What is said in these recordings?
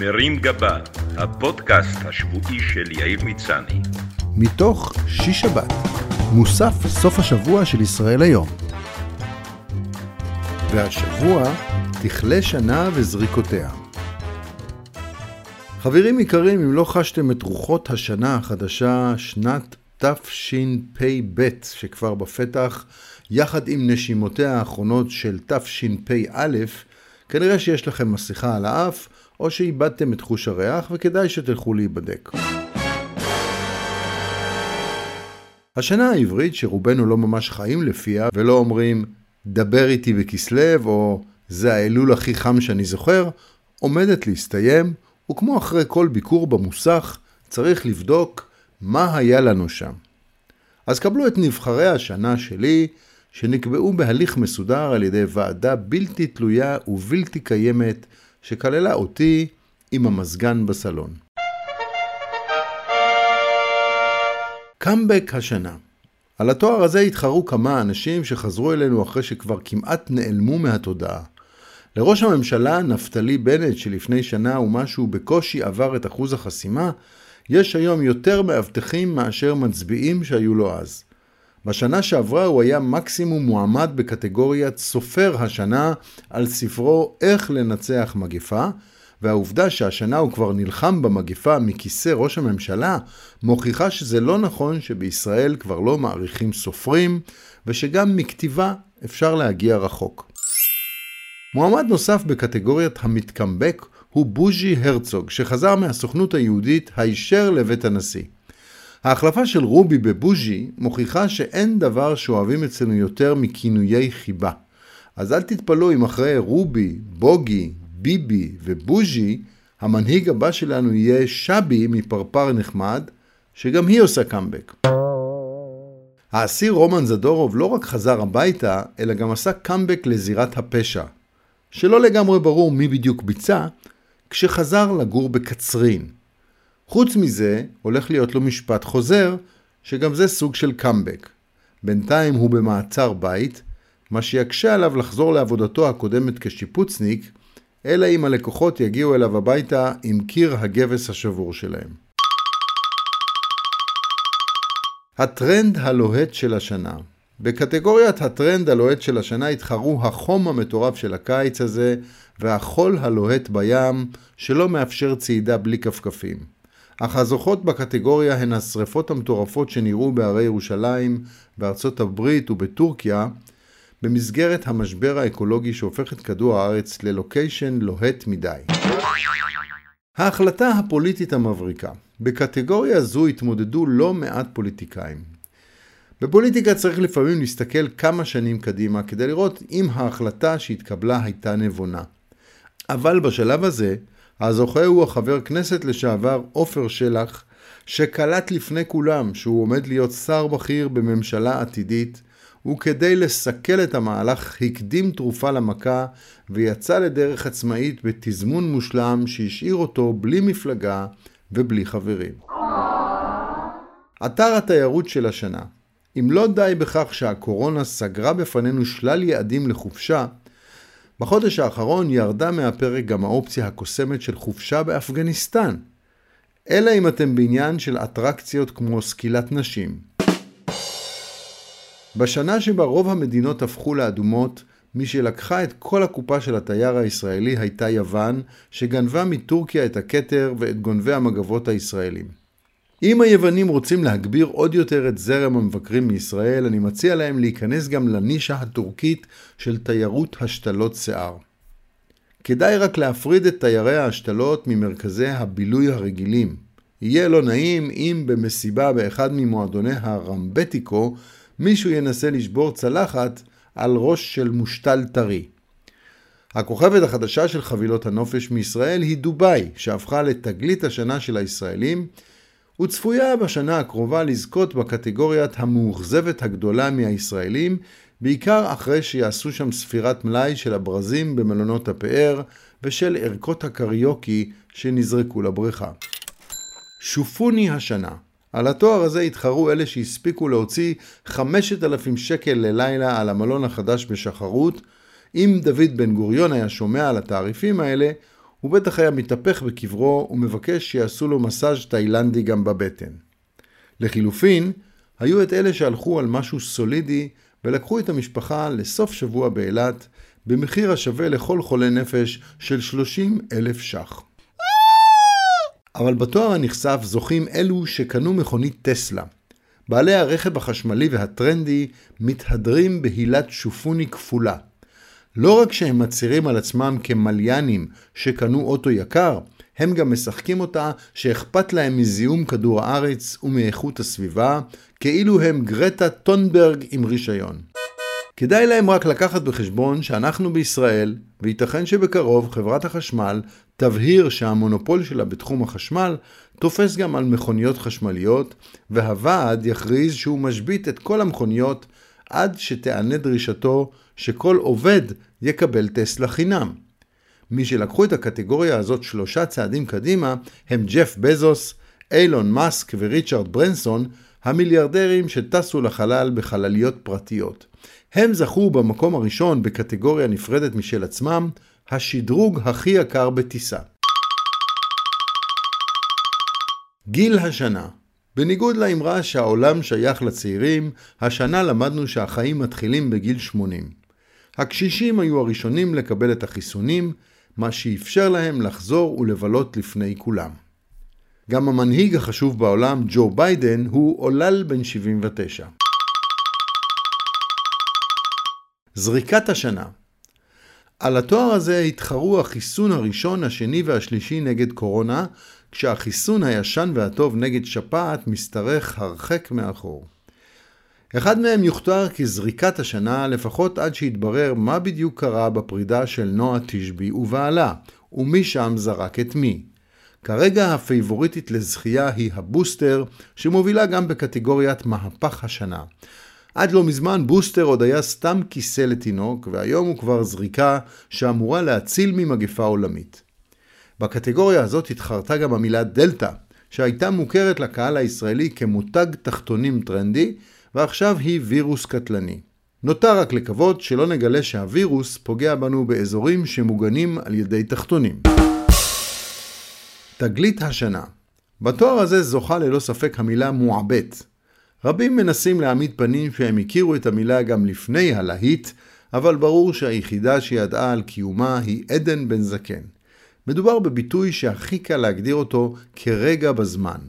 מרים גבה, הפודקאסט השבועי של יאיר מצני. מתוך שיש שבת, מוסף סוף השבוע של ישראל היום. והשבוע, תכלה שנה וזריקותיה. חברים יקרים, אם לא חשתם את רוחות השנה החדשה, שנת תשפ"ב, שכבר בפתח, יחד עם נשימותיה האחרונות של תשפ"א, כנראה שיש לכם מסכה על האף, או שאיבדתם את חוש הריח, וכדאי שתלכו להיבדק. השנה העברית, שרובנו לא ממש חיים לפיה, ולא אומרים דבר איתי בכסלו, או זה האלול הכי חם שאני זוכר, עומדת להסתיים, וכמו אחרי כל ביקור במוסך, צריך לבדוק מה היה לנו שם. אז קבלו את נבחרי השנה שלי, שנקבעו בהליך מסודר על ידי ועדה בלתי תלויה ובלתי קיימת, שכללה אותי עם המזגן בסלון. קאמבק השנה על התואר הזה התחרו כמה אנשים שחזרו אלינו אחרי שכבר כמעט נעלמו מהתודעה. לראש הממשלה נפתלי בנט, שלפני שנה ומשהו בקושי עבר את אחוז החסימה, יש היום יותר מאבטחים מאשר מצביעים שהיו לו אז. בשנה שעברה הוא היה מקסימום מועמד בקטגוריית סופר השנה על ספרו איך לנצח מגפה, והעובדה שהשנה הוא כבר נלחם במגפה מכיסא ראש הממשלה, מוכיחה שזה לא נכון שבישראל כבר לא מעריכים סופרים, ושגם מכתיבה אפשר להגיע רחוק. מועמד נוסף בקטגוריית המתקמבק הוא בוז'י הרצוג, שחזר מהסוכנות היהודית הישר לבית הנשיא. ההחלפה של רובי בבוז'י מוכיחה שאין דבר שאוהבים אצלנו יותר מכינויי חיבה. אז אל תתפלאו אם אחרי רובי, בוגי, ביבי ובוז'י, המנהיג הבא שלנו יהיה שבי מפרפר נחמד, שגם היא עושה קאמבק. האסיר רומן זדורוב לא רק חזר הביתה, אלא גם עשה קאמבק לזירת הפשע. שלא לגמרי ברור מי בדיוק ביצע, כשחזר לגור בקצרין. חוץ מזה, הולך להיות לו משפט חוזר, שגם זה סוג של קאמבק. בינתיים הוא במעצר בית, מה שיקשה עליו לחזור לעבודתו הקודמת כשיפוצניק, אלא אם הלקוחות יגיעו אליו הביתה עם קיר הגבס השבור שלהם. הטרנד הלוהט של השנה בקטגוריית הטרנד הלוהט של השנה התחרו החום המטורף של הקיץ הזה והחול הלוהט בים שלא מאפשר צעידה בלי כפכפים. אך הזוכות בקטגוריה הן השרפות המטורפות שנראו בהרי ירושלים, בארצות הברית ובטורקיה במסגרת המשבר האקולוגי שהופך את כדור הארץ ללוקיישן לוהט מדי. ההחלטה הפוליטית המבריקה בקטגוריה זו התמודדו לא מעט פוליטיקאים. בפוליטיקה צריך לפעמים להסתכל כמה שנים קדימה כדי לראות אם ההחלטה שהתקבלה הייתה נבונה. אבל בשלב הזה, הזוכה הוא החבר כנסת לשעבר עופר שלח, שקלט לפני כולם שהוא עומד להיות שר בכיר בממשלה עתידית, וכדי לסכל את המהלך הקדים תרופה למכה ויצא לדרך עצמאית בתזמון מושלם שהשאיר אותו בלי מפלגה ובלי חברים. אתר התיירות של השנה אם לא די בכך שהקורונה סגרה בפנינו שלל יעדים לחופשה, בחודש האחרון ירדה מהפרק גם האופציה הקוסמת של חופשה באפגניסטן. אלא אם אתם בעניין של אטרקציות כמו סקילת נשים. בשנה שבה רוב המדינות הפכו לאדומות, מי שלקחה את כל הקופה של התייר הישראלי הייתה יוון, שגנבה מטורקיה את הכתר ואת גונבי המגבות הישראלים. אם היוונים רוצים להגביר עוד יותר את זרם המבקרים מישראל, אני מציע להם להיכנס גם לנישה הטורקית של תיירות השתלות שיער. כדאי רק להפריד את תיירי ההשתלות ממרכזי הבילוי הרגילים. יהיה לא נעים אם במסיבה באחד ממועדוני הרמבטיקו מישהו ינסה לשבור צלחת על ראש של מושתל טרי. הכוכבת החדשה של חבילות הנופש מישראל היא דובאי, שהפכה לתגלית השנה של הישראלים, וצפויה בשנה הקרובה לזכות בקטגוריית המאוכזבת הגדולה מהישראלים, בעיקר אחרי שיעשו שם ספירת מלאי של הברזים במלונות הפאר ושל ערכות הקריוקי שנזרקו לבריכה. שופוני השנה על התואר הזה התחרו אלה שהספיקו להוציא 5,000 שקל ללילה על המלון החדש בשחרות. אם דוד בן גוריון היה שומע על התעריפים האלה, הוא בטח היה מתהפך בקברו ומבקש שיעשו לו מסאז' תאילנדי גם בבטן. לחילופין, היו את אלה שהלכו על משהו סולידי ולקחו את המשפחה לסוף שבוע באילת במחיר השווה לכל חולה נפש של 30 אלף ש"ח. אבל בתואר הנכסף זוכים אלו שקנו מכונית טסלה. בעלי הרכב החשמלי והטרנדי מתהדרים בהילת שופוני כפולה. לא רק שהם מצהירים על עצמם כמליינים שקנו אוטו יקר, הם גם משחקים אותה שאכפת להם מזיהום כדור הארץ ומאיכות הסביבה, כאילו הם גרטה טונברג עם רישיון. כדאי להם רק לקחת בחשבון שאנחנו בישראל, וייתכן שבקרוב חברת החשמל תבהיר שהמונופול שלה בתחום החשמל תופס גם על מכוניות חשמליות, והוועד יכריז שהוא משבית את כל המכוניות עד שתענה דרישתו שכל עובד יקבל טסלה חינם. מי שלקחו את הקטגוריה הזאת שלושה צעדים קדימה הם ג'ף בזוס, אילון מאסק וריצ'רד ברנסון, המיליארדרים שטסו לחלל בחלליות פרטיות. הם זכו במקום הראשון בקטגוריה נפרדת משל עצמם, השדרוג הכי יקר בטיסה. גיל השנה בניגוד לאמרה שהעולם שייך לצעירים, השנה למדנו שהחיים מתחילים בגיל 80. הקשישים היו הראשונים לקבל את החיסונים, מה שאפשר להם לחזור ולבלות לפני כולם. גם המנהיג החשוב בעולם, ג'ו ביידן, הוא עולל בן 79. זריקת השנה על התואר הזה התחרו החיסון הראשון, השני והשלישי נגד קורונה, כשהחיסון הישן והטוב נגד שפעת משתרך הרחק מאחור. אחד מהם יוכתר כזריקת השנה לפחות עד שיתברר מה בדיוק קרה בפרידה של נועה תשבי ובעלה, ומשם זרק את מי. כרגע הפייבוריטית לזכייה היא הבוסטר, שמובילה גם בקטגוריית מהפך השנה. עד לא מזמן בוסטר עוד היה סתם כיסא לתינוק, והיום הוא כבר זריקה שאמורה להציל ממגפה עולמית. בקטגוריה הזאת התחרתה גם המילה דלתא, שהייתה מוכרת לקהל הישראלי כמותג תחתונים טרנדי, ועכשיו היא וירוס קטלני. נותר רק לקוות שלא נגלה שהווירוס פוגע בנו באזורים שמוגנים על ידי תחתונים. תגלית השנה בתואר הזה זוכה ללא ספק המילה מועבט. רבים מנסים להעמיד פנים שהם הכירו את המילה גם לפני הלהיט, אבל ברור שהיחידה שידעה על קיומה היא עדן בן זקן. מדובר בביטוי שהכי קל להגדיר אותו כרגע בזמן.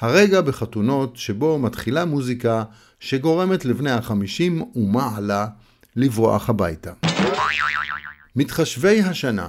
הרגע בחתונות שבו מתחילה מוזיקה שגורמת לבני החמישים ומעלה לברוח הביתה. מתחשבי השנה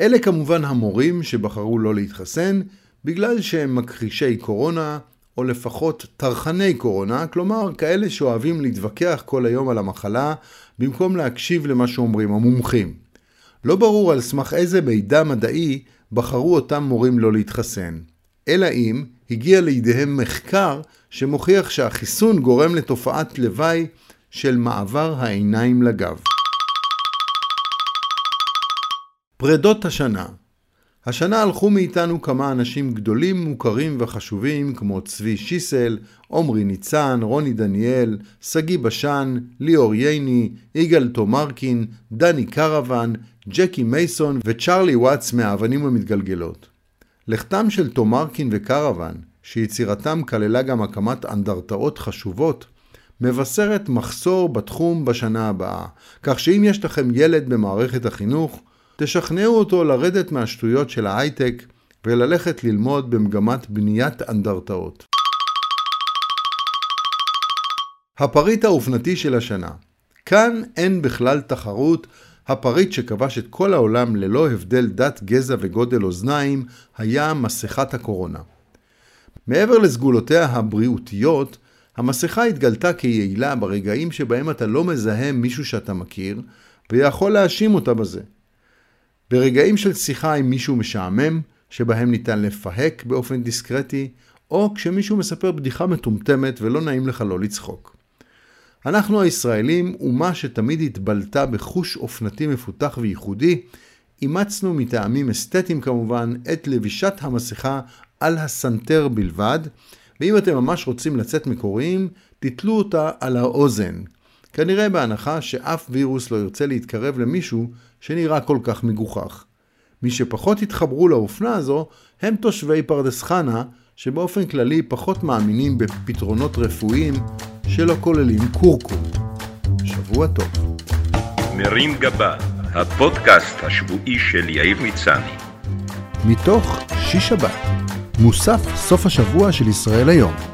אלה כמובן המורים שבחרו לא להתחסן בגלל שהם מכחישי קורונה או לפחות טרחני קורונה, כלומר כאלה שאוהבים להתווכח כל היום על המחלה במקום להקשיב למה שאומרים המומחים. לא ברור על סמך איזה מידע מדעי בחרו אותם מורים לא להתחסן, אלא אם הגיע לידיהם מחקר שמוכיח שהחיסון גורם לתופעת לוואי של מעבר העיניים לגב. פרדות השנה השנה הלכו מאיתנו כמה אנשים גדולים, מוכרים וחשובים כמו צבי שיסל, עמרי ניצן, רוני דניאל, שגיא בשן, ליאור ייני, יגאל תומרקין, דני קרוון, ג'קי מייסון וצ'רלי וואטס מהאבנים המתגלגלות. לכתם של תומרקין וקרוון, שיצירתם כללה גם הקמת אנדרטאות חשובות, מבשרת מחסור בתחום בשנה הבאה, כך שאם יש לכם ילד במערכת החינוך, תשכנעו אותו לרדת מהשטויות של ההייטק וללכת ללמוד במגמת בניית אנדרטאות. הפריט האופנתי של השנה כאן אין בכלל תחרות, הפריט שכבש את כל העולם ללא הבדל דת, גזע וגודל אוזניים היה מסכת הקורונה. מעבר לסגולותיה הבריאותיות, המסכה התגלתה כיעילה ברגעים שבהם אתה לא מזהה מישהו שאתה מכיר, ויכול להאשים אותה בזה. ברגעים של שיחה עם מישהו משעמם, שבהם ניתן לפהק באופן דיסקרטי, או כשמישהו מספר בדיחה מטומטמת ולא נעים לך לא לצחוק. אנחנו הישראלים, אומה שתמיד התבלטה בחוש אופנתי מפותח וייחודי, אימצנו מטעמים אסתטיים כמובן את לבישת המסכה על הסנטר בלבד, ואם אתם ממש רוצים לצאת מקוריים, תתלו אותה על האוזן. כנראה בהנחה שאף וירוס לא ירצה להתקרב למישהו שנראה כל כך מגוחך. מי שפחות התחברו לאופנה הזו הם תושבי פרדס חנה, שבאופן כללי פחות מאמינים בפתרונות רפואיים שלא כוללים קורקום. שבוע טוב. מרים גבה, הפודקאסט השבועי של יאיר מצני. מתוך שיש שבת, מוסף סוף השבוע של ישראל היום.